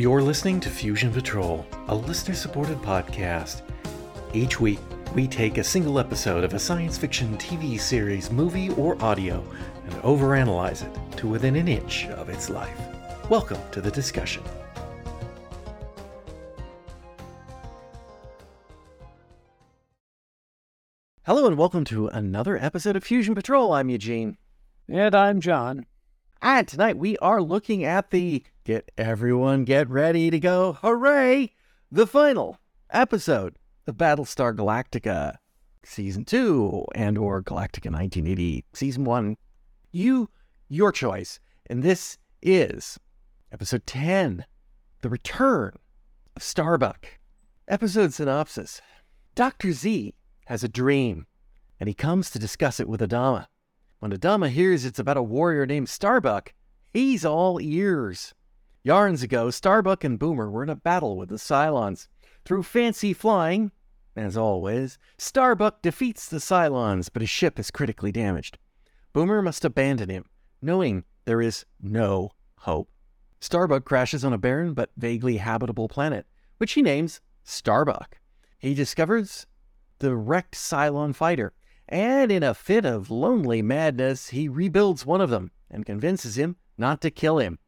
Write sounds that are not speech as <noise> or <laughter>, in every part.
You're listening to Fusion Patrol, a listener supported podcast. Each week, we take a single episode of a science fiction TV series, movie, or audio and overanalyze it to within an inch of its life. Welcome to the discussion. Hello, and welcome to another episode of Fusion Patrol. I'm Eugene. And I'm John. And tonight we are looking at the get everyone get ready to go, hooray! The final episode of Battlestar Galactica season 2 and or Galactica 1980 season 1. You your choice. And this is episode 10, The Return of Starbuck. Episode synopsis. Dr. Z has a dream and he comes to discuss it with Adama. When Adama hears it's about a warrior named Starbuck, he's all ears. Yahrens ago, Starbuck and Boomer were in a battle with the Cylons. Through fancy flying, as always, Starbuck defeats the Cylons, but his ship is critically damaged. Boomer must abandon him, knowing there is no hope. Starbuck crashes on a barren but vaguely habitable planet, which he names Starbuck. He discovers the wrecked Cylon fighter and in a fit of lonely madness, he rebuilds one of them and convinces him not to kill him.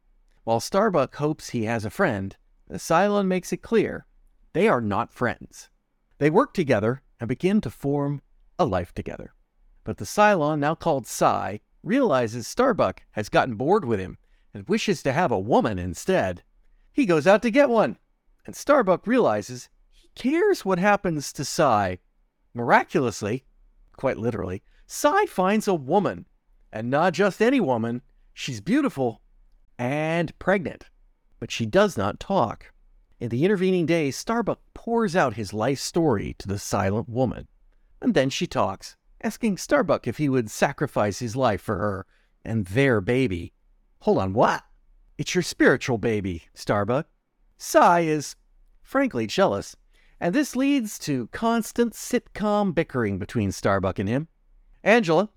While Starbuck hopes he has a friend, the Cylon makes it clear they are not friends. They work together and begin to form a life together. But the Cylon, now called Cy, realizes Starbuck has gotten bored with him and wishes to have a woman instead. He goes out to get one, and Starbuck realizes he cares what happens to Cy. Miraculously, quite literally, Cy finds a woman, and not just any woman. She's beautiful and pregnant, but she does not talk. In the intervening days, Starbuck pours out his life story to the silent woman, and then she talks, asking Starbuck if he would sacrifice his life for her and their baby. Hold on, what? It's your spiritual baby, Starbuck. Cy is, frankly, jealous and this leads to constant sitcom bickering between Starbuck and him. Angela,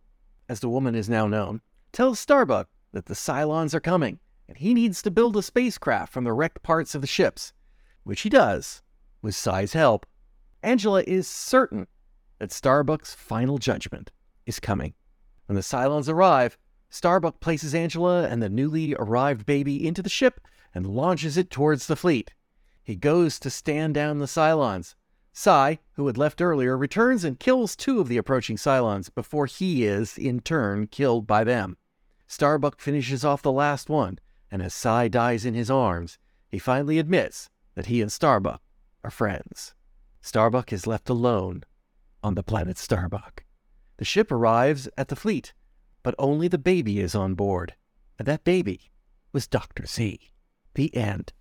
as the woman is now known, tells Starbuck that the Cylons are coming, and he needs to build a spacecraft from the wrecked parts of the ships, which he does, with Cy's help. Angela is certain that Starbuck's final judgment is coming. When the Cylons arrive, Starbuck places Angela and the newly arrived baby into the ship and launches it towards the fleet. He goes to stand down the Cylons. Cy, who had left earlier, returns and kills two of the approaching Cylons before he is, in turn, killed by them. Starbuck finishes off the last one, and as Cy dies in his arms, he finally admits that he and Starbuck are friends. Starbuck is left alone on the planet Starbuck. The ship arrives at the fleet, but only the baby is on board, and that baby was Dr. Z. The end.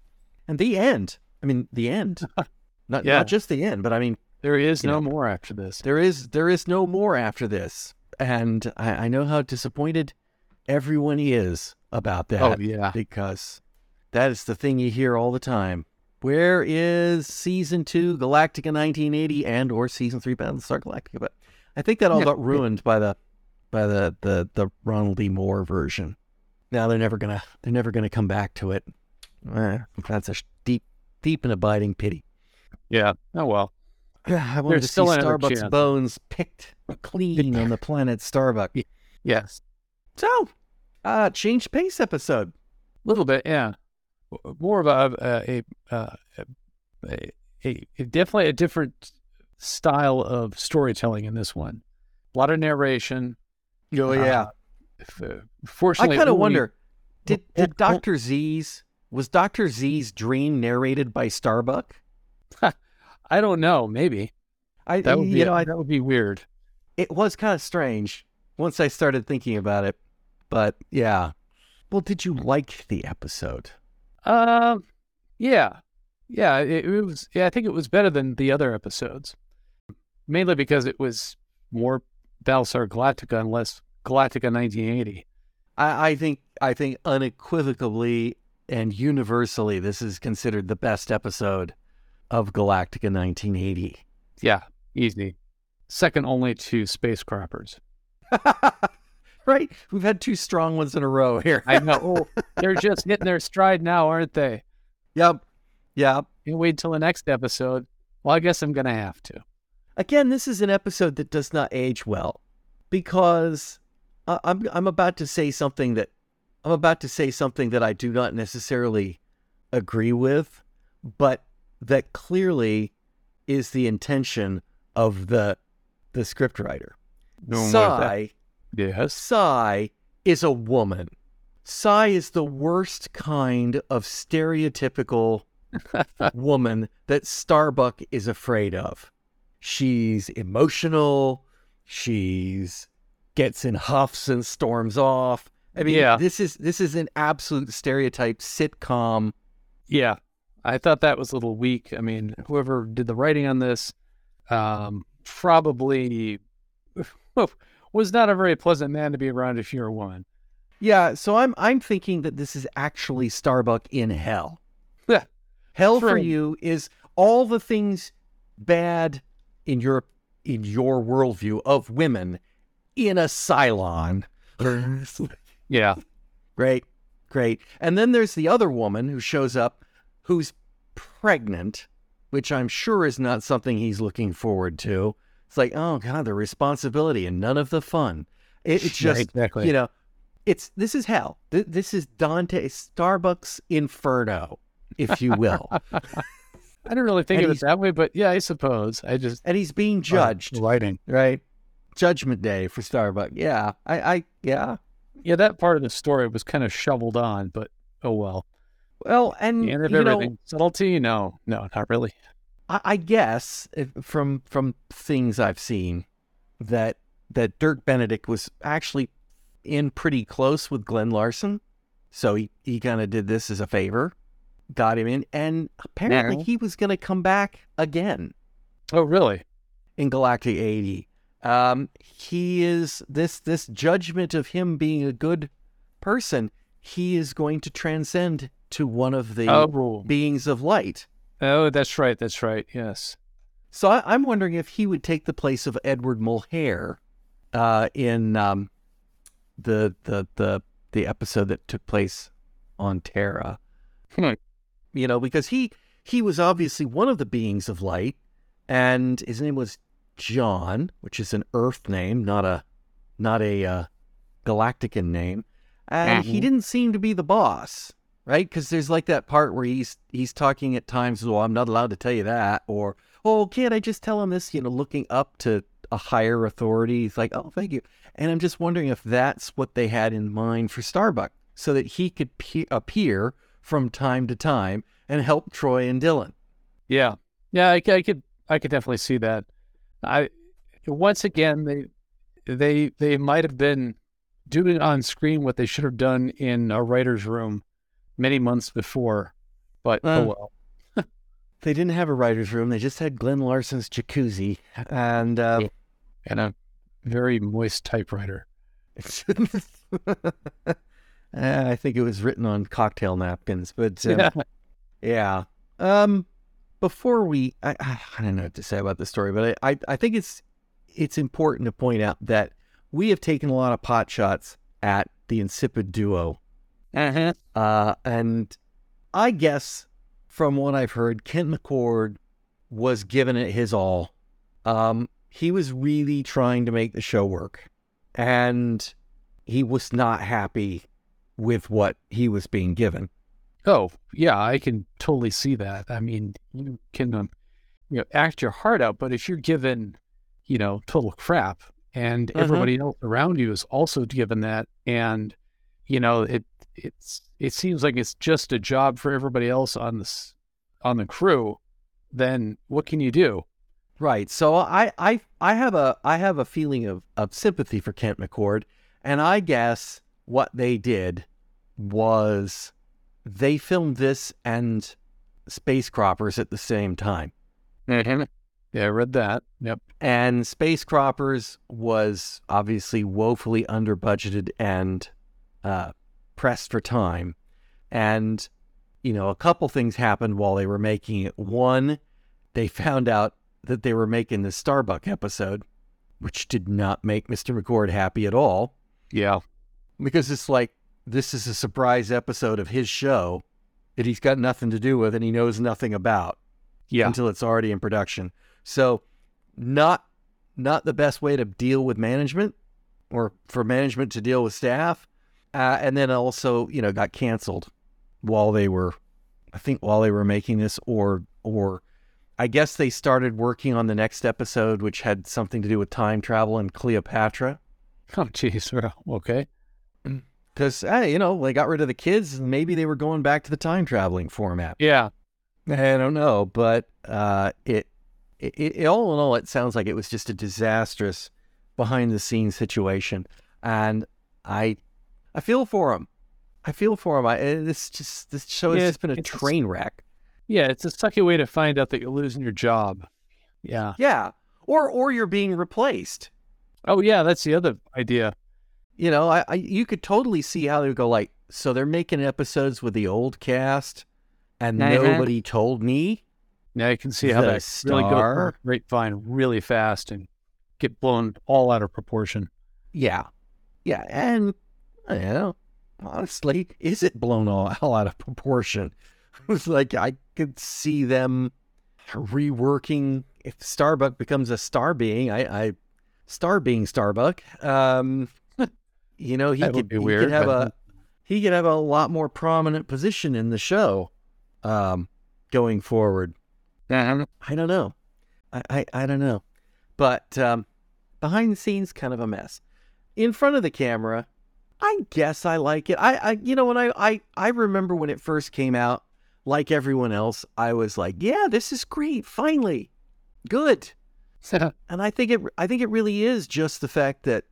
And the end I mean, the end. <laughs> Not yeah. not just the end, but I mean, there is no know, more after this. There is there is no more after this, and I, I know how disappointed everyone is about that. Oh yeah, because that is the thing you hear all the time. Where is season two, Galactica 1980, and or season three, Battlestar Galactica? But I think that all yeah. got ruined by the by the the the Ronald D. Moore version. Now they're never gonna they're never gonna come back to it. Eh, that's a deep deep and abiding pity. Yeah. Oh well. <sighs> I wanted There's to see Starbuck's chance. bones picked clean <laughs> on the planet Starbuck. Yes. So, uh, change pace episode. A little bit, yeah. More of a a, a, a, a, a definitely a different style of storytelling in this one. A lot of narration. Oh yeah. Uh, fortunately, I kind of wonder did did Doctor Z's was Dr. Z's dream narrated by Starbuck? <laughs> I don't know. Maybe. I that would be you know, I, that would be weird. It was kind of strange once I started thinking about it. But yeah. Well, did you like the episode? Um, uh, yeah, yeah. It, it was. Yeah, I think it was better than the other episodes, mainly because it was more Battlestar Galactica and less Galactica 1980. I, I think. I think unequivocally and universally, this is considered the best episode of Galactica 1980. Yeah, easy. Second only to Space Croppers. <laughs> <laughs> right? We've had two strong ones in a row here. I know. Oh, They're just hitting their stride now, aren't they? Yep. Yep. You wait till the next episode. Well, I guess I'm gonna have to. Again, this is an episode that does not age well because uh, I'm I'm about to say something that I'm about to say something that I do not necessarily agree with, but that clearly is the intention of the the scriptwriter. No, what is that? Cy, Yes. Cy is a woman. Cy is the worst kind of stereotypical <laughs> woman that Starbuck is afraid of. She's emotional. She's gets in huffs and storms off. I mean, Yeah. this is this is an absolute stereotype sitcom. Yeah, I thought that was a little weak. I mean, whoever did the writing on this um, probably <laughs> was not a very pleasant man to be around if you're a woman. Yeah, so I'm I'm thinking that this is actually Starbuck in hell. Yeah. Hell for you is all the things bad in your in your worldview of women in a Cylon. <laughs> Yeah, Great, great. And then there's the other woman who shows up who's pregnant, which I'm sure is not something he's looking forward to. It's like, oh God, the responsibility and none of the fun. It, it's Yeah, just, exactly. you know, it's this is hell. Th- This is Dante Starbucks Inferno, if you will. <laughs> I didn't really think And of it that way, but yeah, I suppose I just and he's being judged, lighting. right? Judgment Day for Starbucks. Yeah, I, I, yeah. Yeah, that part of the story was kind of shoveled on, but oh well. Well, and The end of you know, everything. Subtlety? No, no, not really. I, I guess if, from from things I've seen that that Dirk Benedict was actually in pretty close with Glenn Larson, so he he kind of did this as a favor, got him in, and apparently Yeah. he was going to come back again Oh, really? in Galactic eighty. Um, he is this this judgment of him being a good person. He is going to transcend to one of the Oh, beings of light. Oh, that's right. That's right. Yes. So I, I'm wondering if he would take the place of Edward Mulhare uh, in um, the the the the episode that took place on Terra. Hmm. You know, because he he was obviously one of the beings of light, and his name was John, which is an Earth name, not a not a uh, Galactican name, and he Mhm. didn't seem to be the boss. Right, because there's like that part where he's he's talking at times. Well, I'm not allowed to tell you that, or oh, can't I just tell him this? You know, looking up to a higher authority. He's like, oh, thank you. And I'm just wondering if that's what they had in mind for Starbuck, so that he could pe- appear from time to time and help Troy and Dylan. Yeah. Yeah, I, I could I could definitely see that. I once again they they they might have been doing on screen what they should have done in a writer's room many months before. But oh Uh. well. <laughs> They didn't have a writer's room. They just had Glenn Larson's jacuzzi. And uh, Yeah. And a very moist typewriter. uh, <laughs> I think it was written on cocktail napkins. But um, Yeah. Yeah. Um, before we, I, I I don't know what to say about the story, but I, I, I think it's it's important to point out that we have taken a lot of pot shots at the insipid duo, Uh-huh. uh, and I guess from what I've heard, Kent McCord was giving it his all. Um, he was really trying to make the show work, and he was not happy with what he was being given. Oh, yeah, I can totally see that. I mean, you can um, you know, act your heart out, but if you're given, you know, total crap and Uh-huh. everybody else around you is also given that and you know, it it's it seems like it's just a job for everybody else on this on the crew, then what can you do? Right. So I, I I have a I have a feeling of, of sympathy for Kent McCord, and I guess what they did was they filmed this and Space Croppers at the same time. Yeah, I read that. Yep. And Space Croppers was obviously woefully under budgeted and uh, pressed for time. And, you know, a couple things happened while they were making it. One, they found out that they were making the Starbuck episode, which did not make Mr. McCord happy at all Yeah. because it's like, this is a surprise episode of his show. that he's got nothing to do with and he knows nothing about Yeah. until it's already in production. So not not the best way to deal with management or for management to deal with staff. Uh, and then also, you know, got canceled while they were I think while they were making this or or I guess they started working on the next episode which had something to do with time travel and Cleopatra. <laughs> Oh, jeez. Well, Okay. <clears throat> Because, hey, you know, they got rid of the kids and maybe they were going back to the time traveling format. Yeah. I don't know, but uh, it, it, it, all in all, it sounds like it was just a disastrous behind the scenes situation. And I, I feel for him. I feel for him. I, eh, this just, this show has Yeah, just been a train wreck. Yeah. It's a sucky way to find out that you're losing your job. Yeah. Yeah. Or, or you're being replaced. Oh, yeah. That's the other idea. You know, I, I you could totally see how they would go like, so they're making episodes with the old cast, and nobody told me. Now you can see how they really star. over grapevine really fast and get blown all out of proportion. Yeah, yeah, and you know, honestly, is it blown all, <laughs> all out of proportion? <laughs> It's like I could see them reworking if Starbuck becomes a star being. I, I star being Starbuck. Um, <laughs> you know, he That could be he weird, could have but- a he could have a lot more prominent position in the show, um, going forward. Uh-huh. I don't know. I, I, I don't know. But um, behind the scenes, kind of a mess. In front of the camera, I guess I like it. I, I you know, when I, I, I remember when it first came out, like everyone else, I was like, yeah, this is great. Finally, good. <laughs> And I think it, I think it really is just the fact that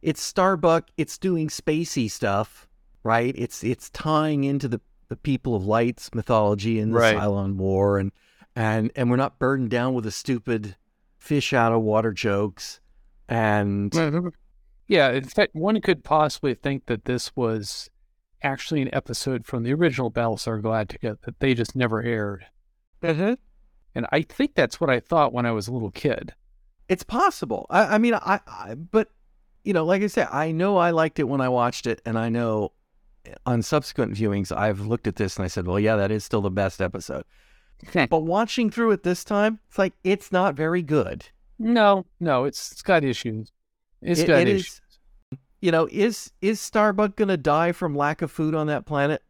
it's Starbuck. It's doing spacey stuff, right? It's, it's tying into the, the people of Light's mythology and the Right. Cylon War, and and and we're not burdened down with the stupid fish out of water jokes. And <laughs> yeah, in fact, one could possibly think that this was actually an episode from the original Battlestar Galactica that they just never aired. Mm-hmm. And I think that's what I thought when I was a little kid. it's possible. I, I mean, I, I, but you know, like I said, I know I liked it when I watched it, and I know eh, on subsequent viewings I've looked at this and I said, well, yeah, that is still the best episode. But watching through it this time, it's like it's not very good. No, no, it's it's got issues. It's It- it is- You know, is is Starbuck gonna die from lack of food on that planet,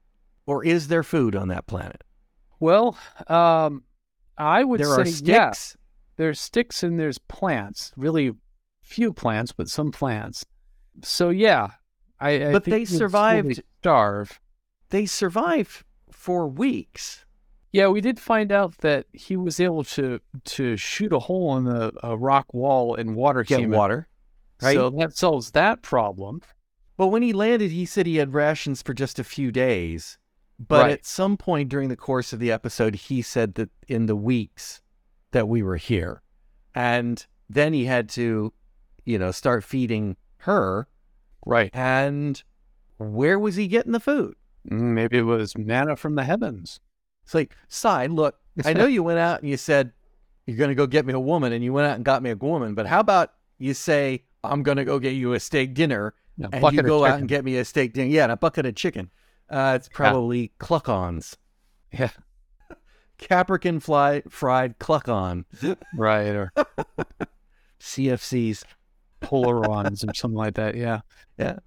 or is there food on that planet? Well, um, I would there say are yeah. sticks. There's sticks and there's plants. Really few plants, but some plants. So yeah, I. I But think they survived- Starve. They survived for weeks. Yeah, we did find out that he was able to to shoot a hole in the a rock wall and water Get came water, right? So that solves that problem. But when he landed, he said he had rations for just a few days. But Right. at some point during the course of the episode, he said that in the weeks that we were here. And then he had to, you know, start feeding her. Right. And where was he getting the food? Mm, Maybe it was manna from the heavens. It's like, side, look, I know you went out and you said, you're going to go get me a woman, and you went out and got me a woman. But how about you say, I'm going to go get you a steak dinner, A and you go out and get me a steak dinner? Yeah, and a bucket of chicken. Uh, it's probably cluck-ons. Yeah. <laughs> Capricorn fly, fried cluck-on. <laughs> Right. Or <laughs> CFCs. polarons or something like that. Yeah. Yeah.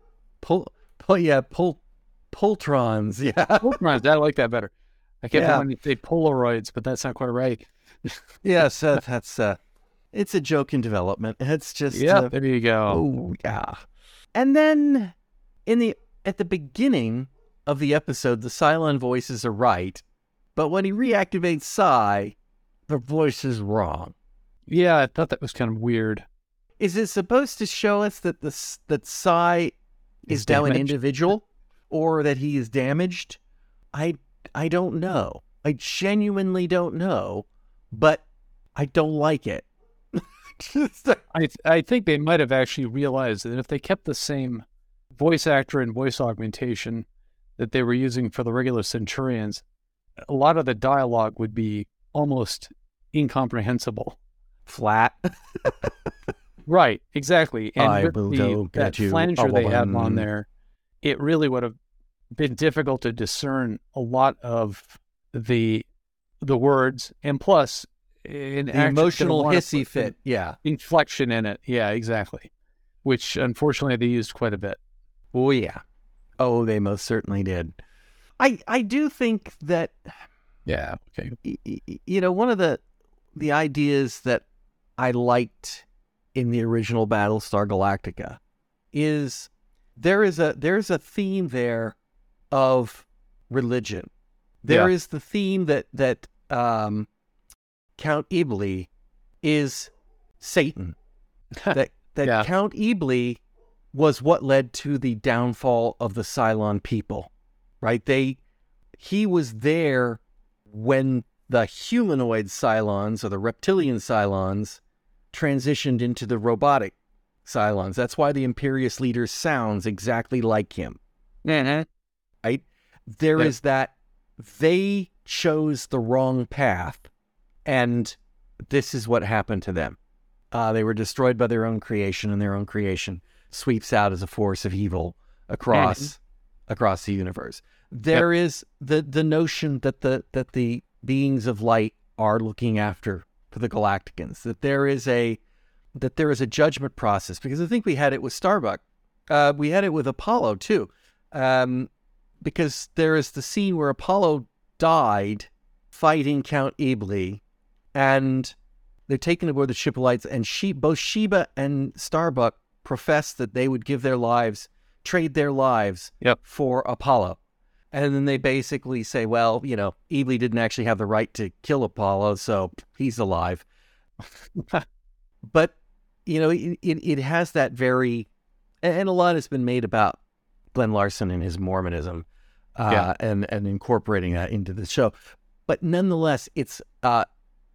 Pull, pull, yeah, pull, Poltrons. Yeah. Polarons. I like that better. I kept Yeah. wanting to say Polaroids, but that's not quite right. yes, uh, that's, uh, it's a joke in development. It's just, yeah. uh, there you go. Oh yeah. And then in the at the beginning of the episode, the Cylon voices are right, but when he reactivates Cy, the voice is wrong. Yeah. I thought that was kind of weird. Is it supposed to show us that the that Cy is Is now an individual, or that he is damaged? I I don't know. I genuinely don't know, but I don't like it. <laughs> I I think they might have actually realized that if they kept the same voice actor and voice augmentation that they were using for the regular Centurions, a lot of the dialogue would be almost incomprehensible. flat. <laughs> Right, exactly. And I will the, go that get you a flanger they have woman. on there, it really would have been difficult to discern a lot of the the words, and plus an emotional hissy fit. Yeah. inflection in it. Yeah, exactly. Which unfortunately they used quite a bit. Oh yeah. Oh, they most certainly did. I I do think that Yeah. Okay. y- you know one of the the ideas that I liked in the original Battlestar Galactica is there is a there's a theme there of religion. There is Yeah. the theme that that um, Count Iblis is Satan. <laughs> that that Yeah. Count Iblis was what led to the downfall of the Cylon people. Right? They he was there when the humanoid Cylons or the reptilian Cylons transitioned into the robotic Cylons. That's why the Imperious leader sounds exactly like him. Mm-hmm. Right? There Yep. is that they chose the wrong path, and this is what happened to them. Uh, they were destroyed by their own creation, and their own creation sweeps out as a force of evil across across the universe. There is the the notion that the that the beings of light are looking after the Galacticans. That there is a that there is a judgment process because I think we had it with Starbuck. Uh, we had it with Apollo too, um, because there is the scene where Apollo died fighting Count Iblis, and they're taken aboard the ship lights, and she both Sheba and Starbuck professed that they would give their lives, trade their lives Yep. for Apollo. And then they basically say, well, you know, Iblis didn't actually have the right to kill Apollo, so he's alive. <laughs> but, you know, it, it, it has that very, and a lot has been made about Glenn Larson and his Mormonism uh, Yeah. and, and incorporating that into the show. But nonetheless, it's uh,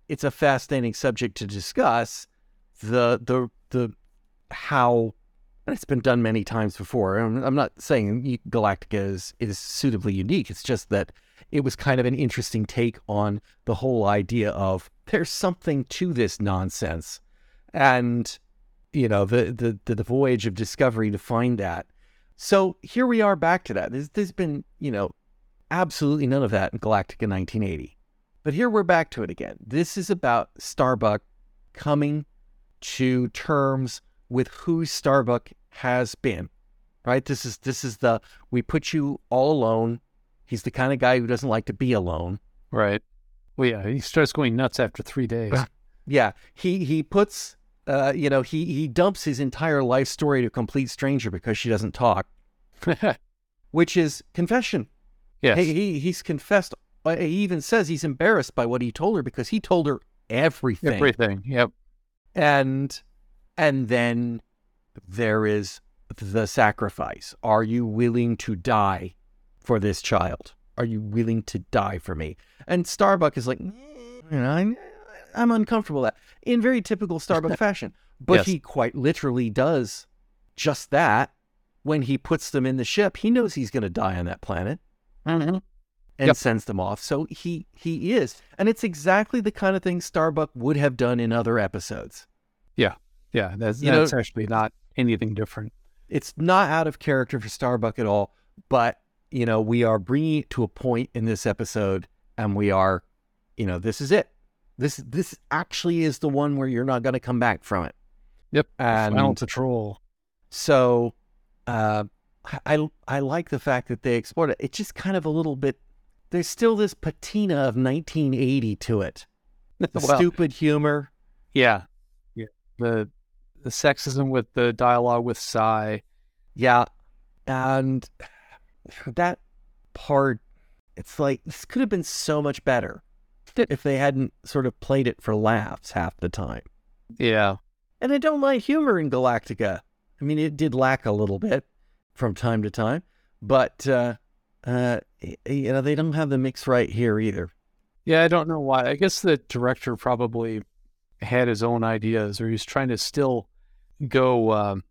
it's a fascinating subject to discuss the the the how and it's been done many times before. I'm, I'm not saying Galactica is is suitably unique. It's just that it was kind of an interesting take on the whole idea of there's something to this nonsense, and you know the the the, voyage of discovery to find that. So here we are back to that. There's, there's been you know absolutely none of that in Galactica 1980, but here we're back to it again. This is about Starbuck coming to terms with who Starbuck has been. Right? This is this is the we put you all alone. He's the kind of guy who doesn't like to be alone. Right. Well, yeah, he starts going nuts after three days. <laughs> Yeah, he he puts uh, you know, he he dumps his entire life story to a complete stranger because she doesn't talk, <laughs> which is confession. yes. He, he he's confessed. He even says he's embarrassed by what he told her because he told her everything. Everything. Yep. and and then there is the sacrifice are you willing to die for this child are you willing to die for me and starbuck is like "Mm, you know I'm, I'm uncomfortable with that in very typical starbuck <laughs> fashion but Yes. he quite literally does just that when he puts them in the ship he knows he's going to die on that planet Mm-hmm. And Yep. sends them off. So he he is, and it's exactly the kind of thing Starbuck would have done in other episodes. Yeah, that's, You know- that's actually not anything different. It's not out of character for Starbuck at all, but you know we are bringing it to a point in this episode, and we are, you know, this is it. This this actually is the one where you're not going to come back from it. Yep. And Final patrol. so, uh, I I like the fact that they explored it. It's just kind of a little bit. There's still this patina of 1980 to it. The <laughs> Well, stupid humor. yeah. Yeah. The the sexism with the dialogue with Cy. Yeah. And that part, it's like, this could have been so much better if they hadn't sort of played it for laughs half the time. Yeah. And I don't like humor in Galactica. I mean, it did lack a little bit from time to time, but, uh, uh, y- you know, they don't have the mix right here either. Yeah, I don't know why. I guess the director probably had his own ideas, or he's trying to still go, um,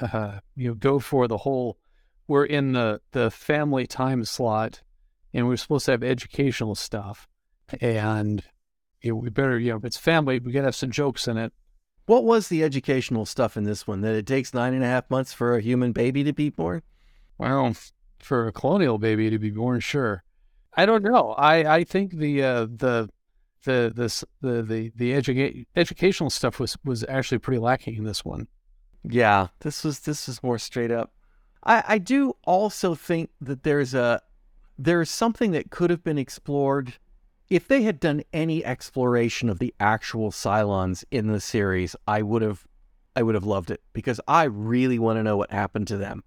uh, you know, go for the whole. We're in the the family time slot, and we're supposed to have educational stuff, and you know, we better, you know, if it's family, we gotta have some jokes in it. What was the educational stuff in this one? That it takes nine and a half months for a human baby to be born? Well, for a colonial baby to be born. Sure, I don't know. I I think the uh, the the this the the the educa- educational stuff was was actually pretty lacking in this one. Yeah, this was this was more straight up. I I do also think that there's a there's something that could have been explored if they had done any exploration of the actual Cylons in the series. I would have I would have loved it because I really want to know what happened to them.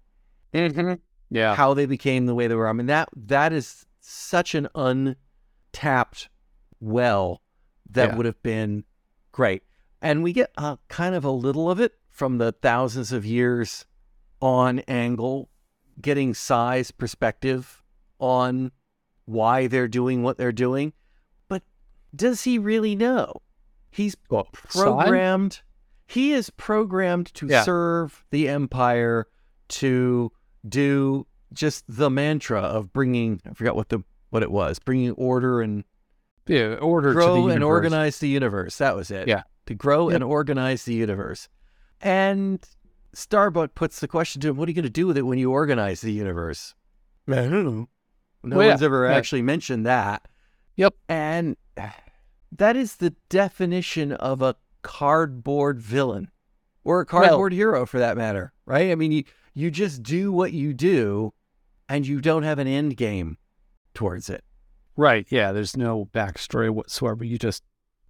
Mm-hmm. Yeah, how they became the way they were. I mean that that is such an untapped well that Yeah. would have been great. And we get uh, kind of a little of it from the thousands of years on angle, getting Cy's perspective on why they're doing what they're doing. But does he really know? He's programmed. He is programmed to Yeah. serve the empire to do just the mantra of bringing. I forgot what the what it was. Bringing order and yeah, order to the grow and organize the universe. That was it. Yeah. To grow Yep. and organize the universe. And Starbuck puts the question to him, what are you going to do with it when you organize the universe? I don't know. No Well, yeah, one's ever yeah. actually mentioned that. Yep. And that is the definition of a cardboard villain or a cardboard hero for that matter, right? I mean, you, you just do what you do and you don't have an end game towards it. Right. Yeah. There's no backstory whatsoever. You just,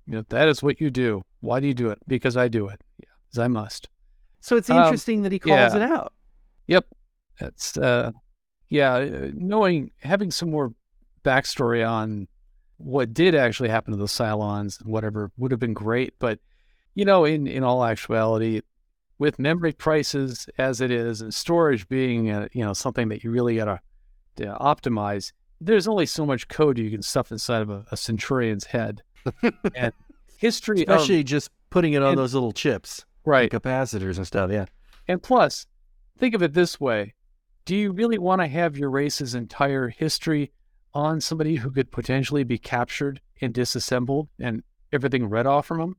you know, that is what you do. Why do you do it? Because I do it. Yeah. Because I must. So it's Um, interesting that he calls yeah. it out. Yep. That's, uh, yeah, uh, knowing, having some more backstory on what did actually happen to the Cylons and whatever would have been great. But, you know, in, in all actuality, with memory prices as it is and storage being, uh, you know, something that you really got to optimize, there's only so much code you can stuff inside of a, a Centurion's head. and <laughs> history of- Especially just putting it on and- those little chips, right. capacitors and stuff. Yeah. And plus, think of it this way do you really want to have your race's entire history on somebody who could potentially be captured and disassembled and everything read off from them?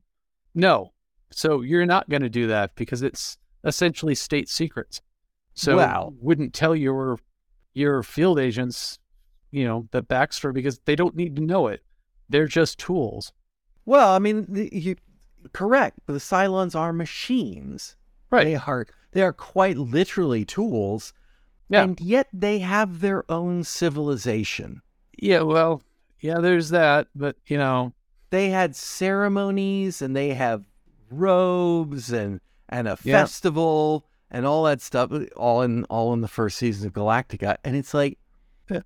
No. So you're not going to do that because it's essentially state secrets. So Wow. wouldn't tell your your field agents, you know, the backstory because they don't need to know it. They're just tools. Well, I mean, the, you correct, but the Cylons are machines. Right. They are they are quite literally tools, Yeah. and yet they have their own civilization. Yeah, well, yeah, there's that, but you know, They had ceremonies, and they have robes, and and a Yeah. festival, and all that stuff, all in all in the first season of Galactica. And it's like, Yeah.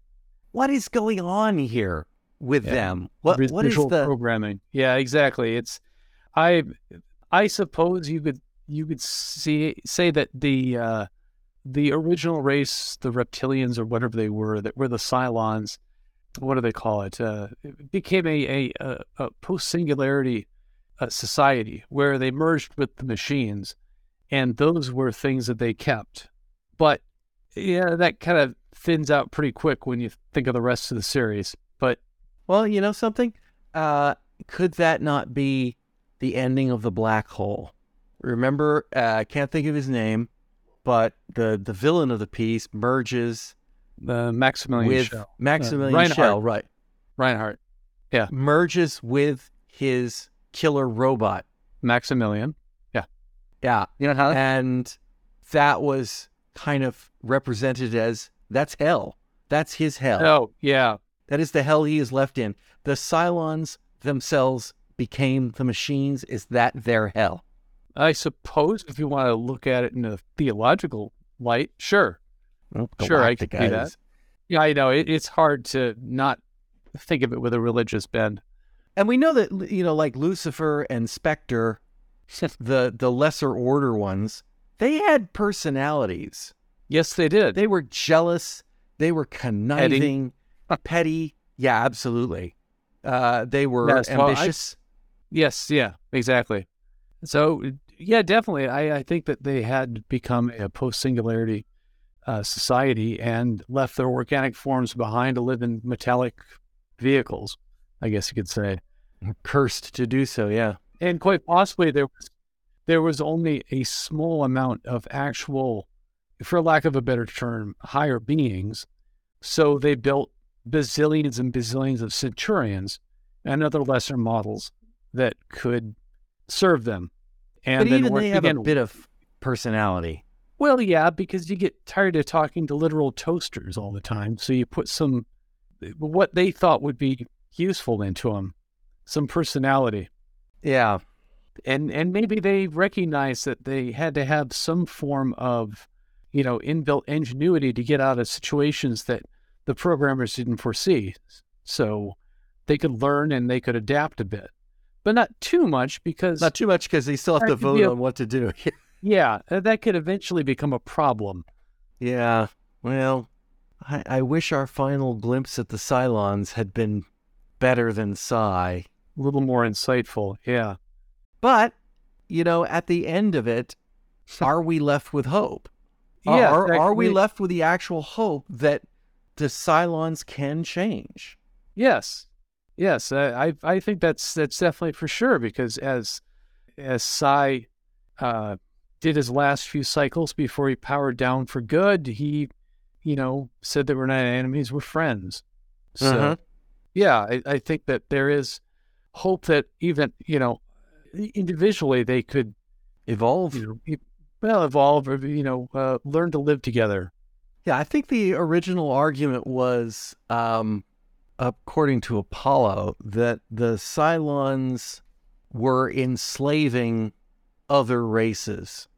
what is going on here with Yeah. them? What vis- what is visual the programming? Yeah, exactly. It's I I suppose you could you could see say that the uh, the original race, the reptilians or whatever they were, that were the Cylons. What do they call it? Uh, it became a a, a, a post singularity uh, society where they merged with the machines, and those were things that they kept. But yeah, that kind of thins out pretty quick when you think of the rest of the series. But Well, you know something? Uh, could that not be the ending of the black hole? Remember, uh, I can't think of his name, but the the villain of the piece merges the Maximilian with Schell. Maximilian Reinhardt. Schell, right? Reinhardt. Yeah, merges with his killer robot. Maximilian. Yeah, Yeah. You know how? and that was kind of represented as that's hell. That's his hell. Oh, yeah. That is the hell he is left in. The Cylons themselves became the machines. Is that their hell? I suppose if you want to look at it in a theological light, sure. Sure, I can Galactica see that. Yeah, I know. It, it's hard to not think of it with a religious bend. And we know that you know, like Lucifer and Spectre, <laughs> the the lesser order ones, they had personalities. yes, they did. They were jealous. They were conniving, <laughs> petty. Yeah, absolutely. Uh, they were Yes, well, I- ambitious. Yes, yeah, exactly. So, yeah, definitely. I, I think that they had become a post singularity uh, society and left their organic forms behind to live in metallic vehicles, I guess you could say. Cursed to do so. Yeah. And quite possibly there was there was only a small amount of actual, for lack of a better term, higher beings So they built bazillions and bazillions of Centurions and other lesser models that could serve them. And but then even they have again- a bit of personality. well, yeah, because you get tired of talking to literal toasters all the time. So you put some, what they thought would be useful into them, some personality. Yeah. And, and maybe they recognized that they had to have some form of, you know, inbuilt ingenuity to get out of situations that the programmers didn't foresee. So they could learn and they could adapt a bit, but not too much because Not too much because they still have to vote a- on what to do. <laughs> yeah, uh, that could eventually become a problem. yeah. Well, I, I wish our final glimpse at the Cylons had been better than Cy. A little more insightful. Yeah. But, you know, at the end of it, <laughs> are we left with hope? Yeah, Are, are we left with the actual hope that the Cylons can change? Yes. Yes. I, I I think that's that's definitely for sure because as as Cy uh, did his last few cycles before he powered down for good, he, you know, said that we're not enemies, we're friends. So Uh-huh. Yeah, I, I think that there is hope that even, you know, individually they could Evolve. you know, well evolve or you know, uh, learn to live together. Yeah, I think the original argument was, um, according to Apollo, that the Cylons were enslaving other races,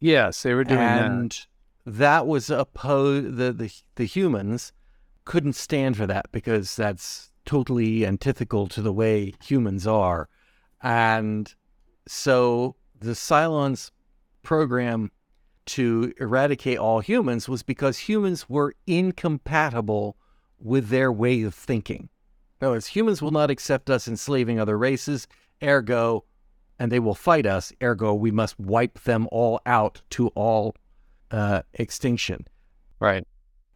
Yes, they were doing that. and that was opposed. The, the the humans couldn't stand for that because that's totally antithetical to the way humans are, and so the Cylons program to eradicate all humans was because humans were incompatible with their way of thinking. In other words, humans will not accept us enslaving other races, ergo, and they will fight us, ergo, we must wipe them all out to all uh, extinction. Right.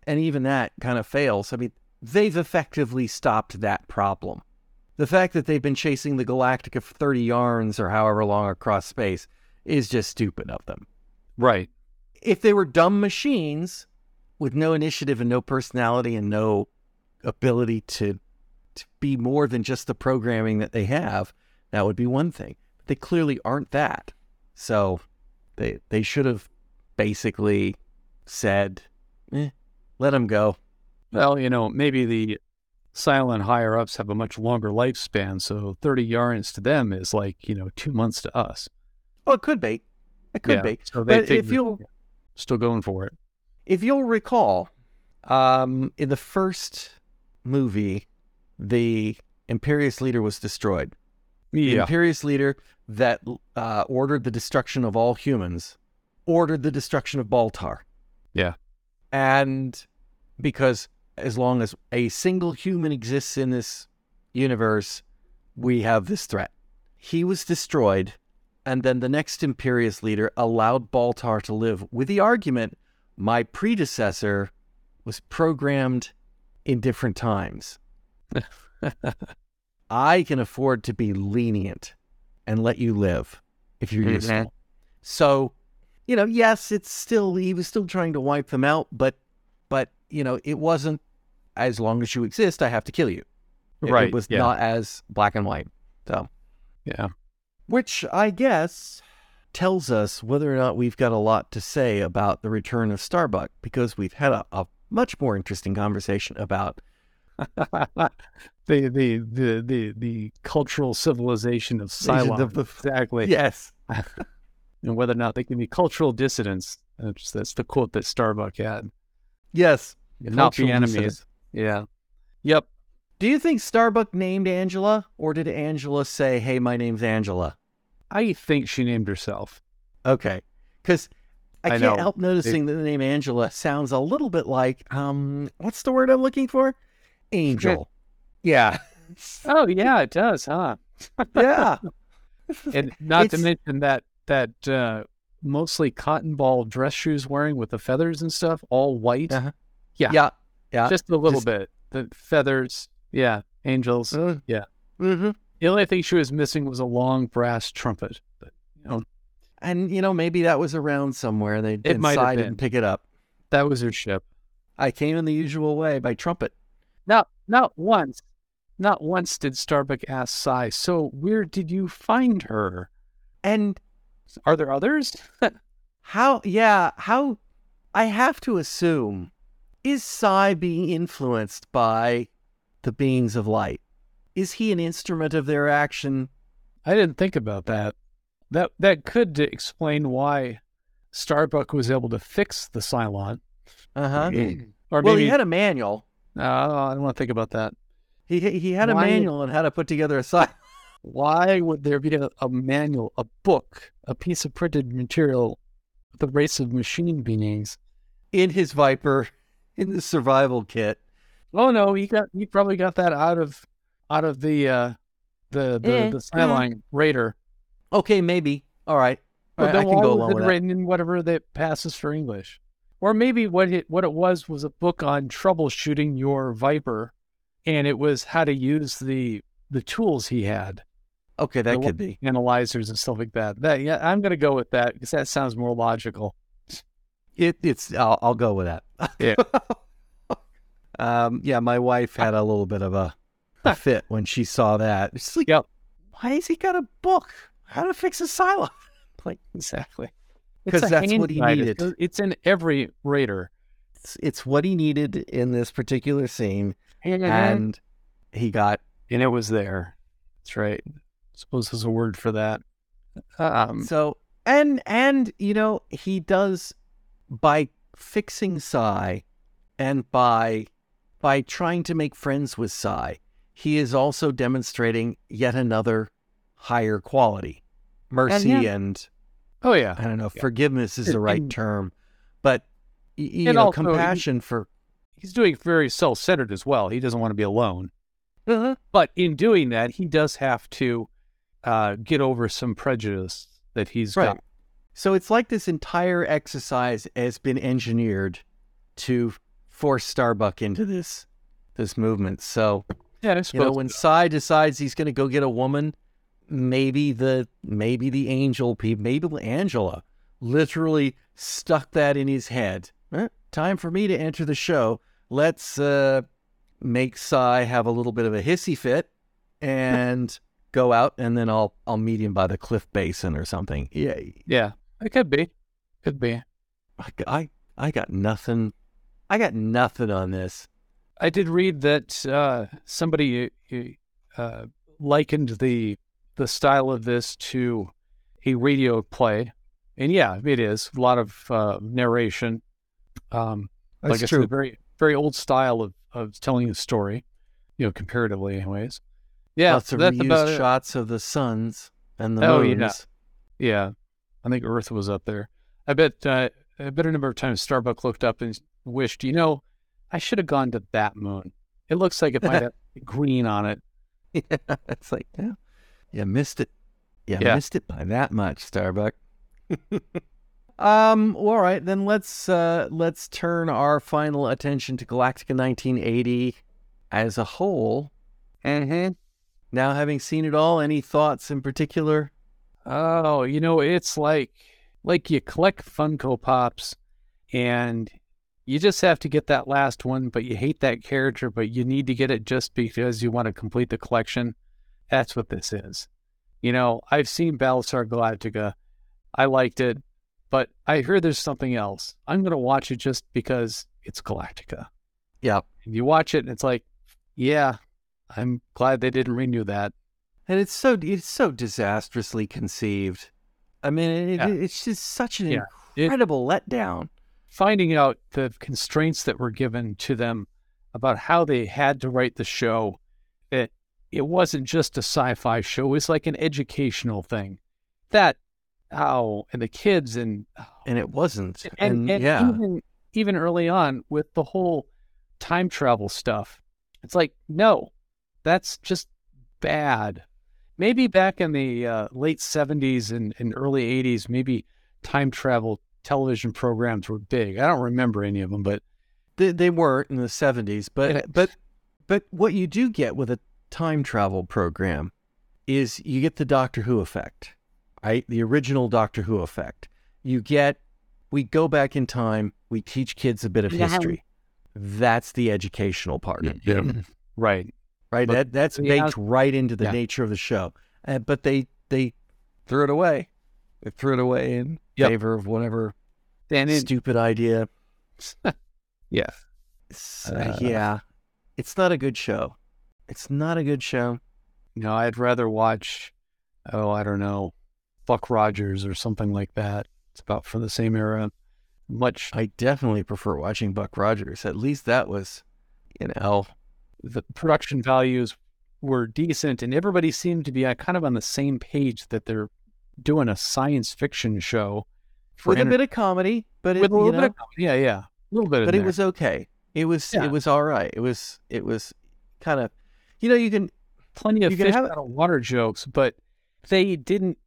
And even that kind of fails. I mean, they've effectively stopped that problem. The fact that they've been chasing the Galactica for 30 yahrens or however long across space is just stupid of them Right. if they were dumb machines with no initiative and no personality and no ability to to be more than just the programming that they have, that would be one thing. But they clearly aren't that. So they they should have basically said, eh, let them go. Well, you know, maybe the Cylon higher ups have a much longer lifespan, so 30 yards to them is like, you know, two months to us. Well, it could be. It could Yeah, be. So they But if you'll still going for it. if you'll recall, um, in the first movie, the Imperious leader was destroyed. The Imperious leader that uh, ordered the destruction of all humans ordered the destruction of Baltar. Yeah. And because as long as a single human exists in this universe, we have this threat. He was destroyed, and then the next Imperious leader allowed Baltar to live with the argument my predecessor was programmed in different times. <laughs> I can afford to be lenient and let you live if you're Mhm. useful. So, you know, yes, it's still he was still trying to wipe them out, but but you know, it wasn't as long as you exist, I have to kill you. It- Right, It was yeah. not as black and white. So, Yeah. which I guess tells us whether or not we've got a lot to say about the return of Starbuck because we've had a, a much more interesting conversation about <laughs> the, the the the the cultural civilization of Cylon. of the- exactly. yes, <laughs> <laughs> And whether or not they can be cultural dissidents. That's, that's the quote that Starbuck had. yes. Not be enemies. Yeah. Yep. Do you think Starbuck named Angela, or did Angela say, "Hey, my name's Angela"? I think she named herself. Okay, because I, I can't know. help noticing that the name Angela sounds a little bit like um, what's the word I'm looking for? Angel. yeah, <laughs> Oh yeah, it does, huh? <laughs> yeah. <laughs> And not to mention that that uh, mostly cotton ball dress shoes wearing with the feathers and stuff, all white. Uh-huh. Yeah. yeah, yeah. Just a little just- bit. The feathers, yeah, angels. Uh, Yeah. hmm The only thing she was missing was a long brass trumpet. But you know, And you know, maybe that was around somewhere. They decided and pick it up. that was her ship. I came in the usual way by trumpet. Not not once, not once did Starbuck ask Cy. So where did you find her? And Are there others? <laughs> how, yeah, how, I have to assume, is Cy being influenced by the beings of light? Is he an instrument of their action? I didn't think about that. That that could explain why Starbuck was able to fix the Cylon. Uh huh. Or Well, he had a manual. No, I don't want to think about that. He he had a manual on how to put together a Cy. <laughs> Why would there be a, a manual, a book, a piece of printed material with a race of machine beings? in his Viper, in the survival kit. Oh no, he got he probably got that out of out of the uh the the, Eh, the eh. Raider. Okay, maybe. All right. All But right, I can go along it with that. written in whatever that passes for English. Or maybe what it what it was was a book on troubleshooting your Viper, and it was how to use the the tools he had, Okay, that the could be. analyzers and stuff like that. That yeah, I'm gonna go with that because that sounds more logical. It, it's. I'll, I'll go with that. Yeah. <laughs> um. Yeah. My wife had a little bit of a, a fit when she saw that. She's like, Yep. "Why has he got a book? How to fix a Cylon?" <laughs> Like, exactly. Because that's what he needed. It's- It's in every Raider. it's, it's what he needed in this particular scene, And, and he got. and it was there. That's right. suppose there's a word for that. Um, So and and you know he does by fixing Cy and by by trying to make friends with Cy, he is also demonstrating yet another higher quality. Mercy yeah. and oh yeah. I don't know, Yeah. forgiveness is the right and- term, but you know, also he- compassion for He's doing very self-centered as well. He doesn't want to be alone. But in doing that, he does have to uh, get over some prejudice that he's Right. got. So it's like this entire exercise has been engineered to force Starbuck into this this movement. So Yeah, you know, when Cy decides he's going to go get a woman, maybe the maybe the angel maybe Angela, literally stuck that in his head. Eh, time for me to enter the show. Let's uh, make Cy have a little bit of a hissy fit and go out, and then I'll I'll meet him by the cliff basin or something. Yeah, yeah, it could be. Could be. I, I, I got nothing. I got nothing on this. I did read that uh, somebody uh, likened the the style of this to a radio play, and yeah, it is a lot of uh, narration. Um, That's like I true. said, a very very old style of of telling a story, you know, comparatively, anyways. Yeah, Lots of that's reused about it. shots of the suns and the Oh, yeah. moons. Yeah, I think Earth was up there. I bet uh, a better number of times Starbuck looked up and wished, you know, I should have gone to that moon. It looks like it might have <laughs> green on it. Yeah, it's like, yeah, you missed it. You Yeah. missed it by that much, Starbuck. <laughs> um. All right, then let's uh let's turn our final attention to Galactica 1980 as a whole. Mm-hmm. Now, having seen it all, any thoughts in particular? Oh, you know, it's like like you collect Funko Pops and you just have to get that last one, but you hate that character, but you need to get it just because you want to complete the collection. That's what this is. You know, I've seen Battlestar Galactica. I liked it, but I hear there's something else. I'm going to watch it just because it's Galactica. Yeah. And you watch it and it's like, yeah, I'm glad they didn't renew that. And it's so it's so disastrously conceived. I mean, it, Yeah. it's just such an Yeah. It- incredible letdown. finding out the constraints that were given to them about how they had to write the show that it wasn't just a sci-fi show it was like an educational thing that how and the kids and And it wasn't. and, and yeah, even even early on with the whole time travel stuff it's like no that's just bad maybe back in the uh, late 70s and, and early 80s maybe time travel television programs were big i don't remember any of them but they, they were in the 70s, but Yeah. but but what you do get with a time travel program is you get the Doctor Who effect, right? The original Doctor Who effect. You get we go back in time, we teach kids a bit of Yeah. history. That's the educational part. yeah, right. Right? But that that's yeah. baked right into the Yeah. nature of the show. Uh, but they they threw it away. They threw it away in Yep. favor of whatever And it, stupid idea. <laughs> yeah, It's- Uh, yeah, it's not a good show. It's not a good show. no, I'd rather watch, oh, I don't know, Buck Rogers or something like that. It's about from the same era. Much I definitely prefer watching Buck Rogers. At least that was, you know, the production values were decent, and everybody seemed to be uh, kind of on the same page that they're doing a science fiction show for with a enter- bit of comedy, but it, with a little know, bit of comedy. yeah, yeah, a little bit. but it there. was okay. It was Yeah. it was all right. It was it was kind of, you know, you can plenty of you can fish have out of water jokes, but they didn't.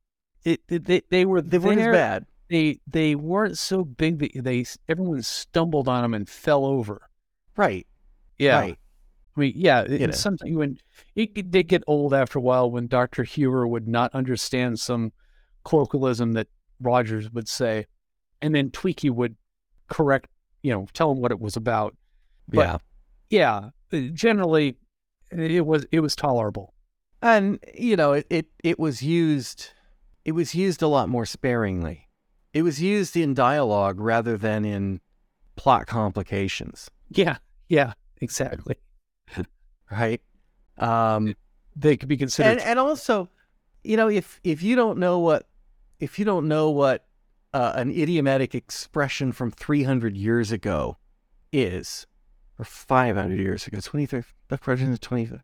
It, it- they they were they weren't as bad. They they weren't so big that they everyone stumbled on them and fell over. Right. Yeah, Right. I mean, yeah, it, You know. it's something when it it did get old after a while when Doctor Huer would not understand some colloquialism that Rogers would say, and then Twiki would correct, you know, tell him what it was about. But- yeah. Yeah, uh, generally, it was it was tolerable. and you know it, it it was used it was used a lot more sparingly it was used in dialogue rather than in plot complications Yeah, yeah, exactly. Right um They could be considered. and and also you know if if you don't know what if you don't know what uh, an idiomatic expression from 300 years ago is or 500 years ago 23 the question is 25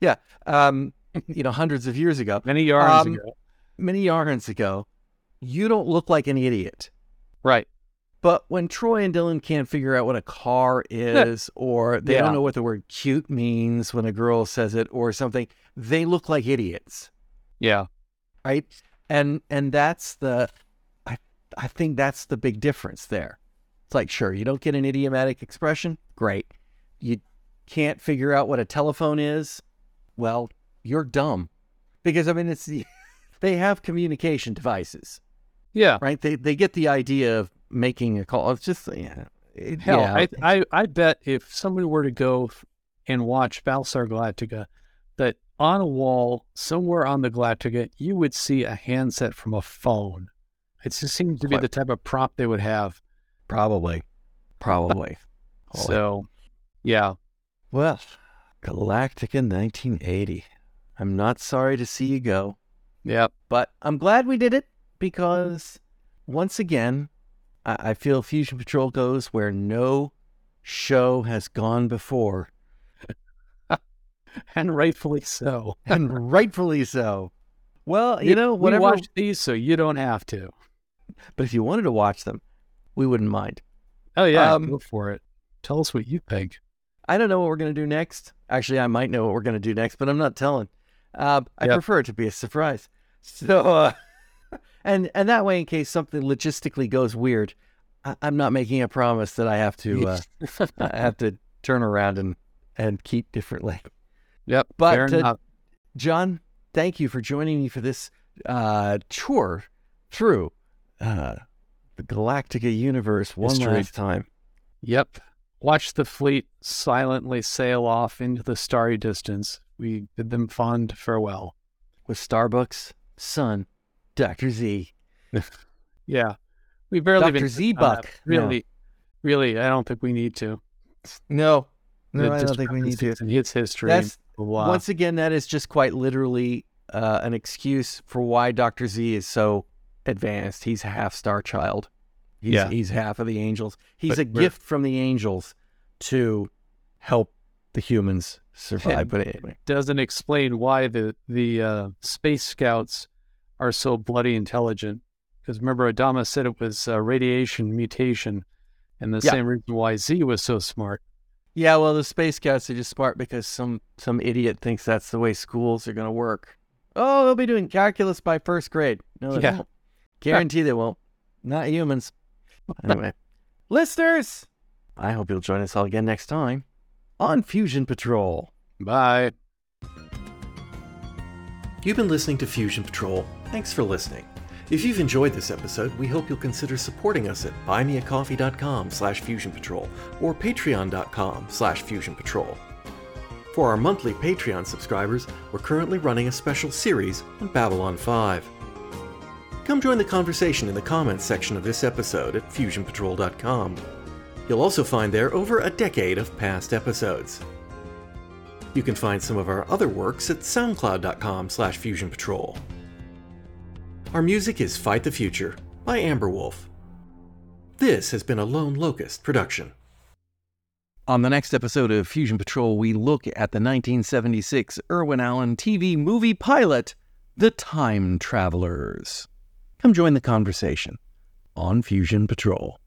yeah um you know hundreds of years ago many yards um, ago. many yarns ago, you don't look like an idiot. Right. But when Troy and Dillon can't figure out what a car <laughs> is, or they Yeah. don't know what the word cute means when a girl says it, or something, they look like idiots, Yeah. right? And and that's the, I I think that's the big difference there. It's like sure you don't get an idiomatic expression, great. You can't figure out what a telephone is, well you're dumb, because I mean it's the, <laughs> they have communication devices Yeah. right? They they get the idea of making a call. It's just yeah, it, Hell, yeah. I, I I bet if somebody were to go and watch Battlestar Galactica, that on a wall somewhere on the Galactica, you would see a handset from a phone. It just seems to be the type of prop they would have. probably, probably. So, yeah, well, Galactica 1980. I'm not sorry to see you go, yeah, but I'm glad we did it because once again, I, I feel Fusion Patrol goes where no show has gone before, <laughs> and rightfully so. <laughs> and rightfully so. Well, you We- know, we whatever. watch these, so you don't have to. But if you wanted to watch them, we wouldn't mind. Oh yeah, Um, go for it. Tell us what you think. I don't know what we're going to do next. Actually, I might know what we're going to do next, but I'm not telling. Uh, I Yep. prefer it to be a surprise. So, uh, and and that way, in case something logistically goes weird, I, I'm not making a promise that I have to uh, I have to turn around and and keep differently. yep, but, uh. John, thank you for joining me for this uh, tour through uh, the Galactica universe one History. last time. Yep. Watch the fleet silently sail off into the starry distance. We bid them fond farewell. with Starbucks, Sun, Doctor Z. <laughs> Yeah. We barely Dr. been Z-Buck. really, really, I don't think we need to. No, no, I don't think we need to. his history. That's blah. once again that is just quite literally uh, an excuse for why Doctor Z is so advanced. He's a half star child. He's, Yeah. he's half of the angels. He's But a gift from the angels to help the humans survive. But anyway, doesn't explain why the the uh, space scouts are so bloody intelligent. Because remember, Adama said it was uh, radiation mutation, and the Yeah. same reason why Z was so smart. yeah. Well, the space scouts are just smart because some some idiot thinks that's the way schools are going to work. Oh, they'll be doing calculus by first grade. No, they Yeah. won't. Guarantee they won't. Not humans. Anyway, <laughs> listeners, I hope you'll join us all again next time on Fusion Patrol. Bye. You've been listening to Fusion Patrol. Thanks for listening. If you've enjoyed this episode, we hope you'll consider supporting us at buymeacoffee.com slash fusionpatrol or patreon.com slash fusionpatrol. For our monthly Patreon subscribers, we're currently running a special series on Babylon 5. Come join the conversation in the comments section of this episode at fusionpatrol.com. You'll also find there over a decade of past episodes. You can find some of our other works at soundcloud.com slash fusionpatrol. Our music is Fight the Future by Amberwolf. This has been a Lone Locust production. On the next episode of Fusion Patrol, we look at the 1976 Irwin Allen TV movie pilot, The Time Travelers. Come join the conversation on Fusion Patrol.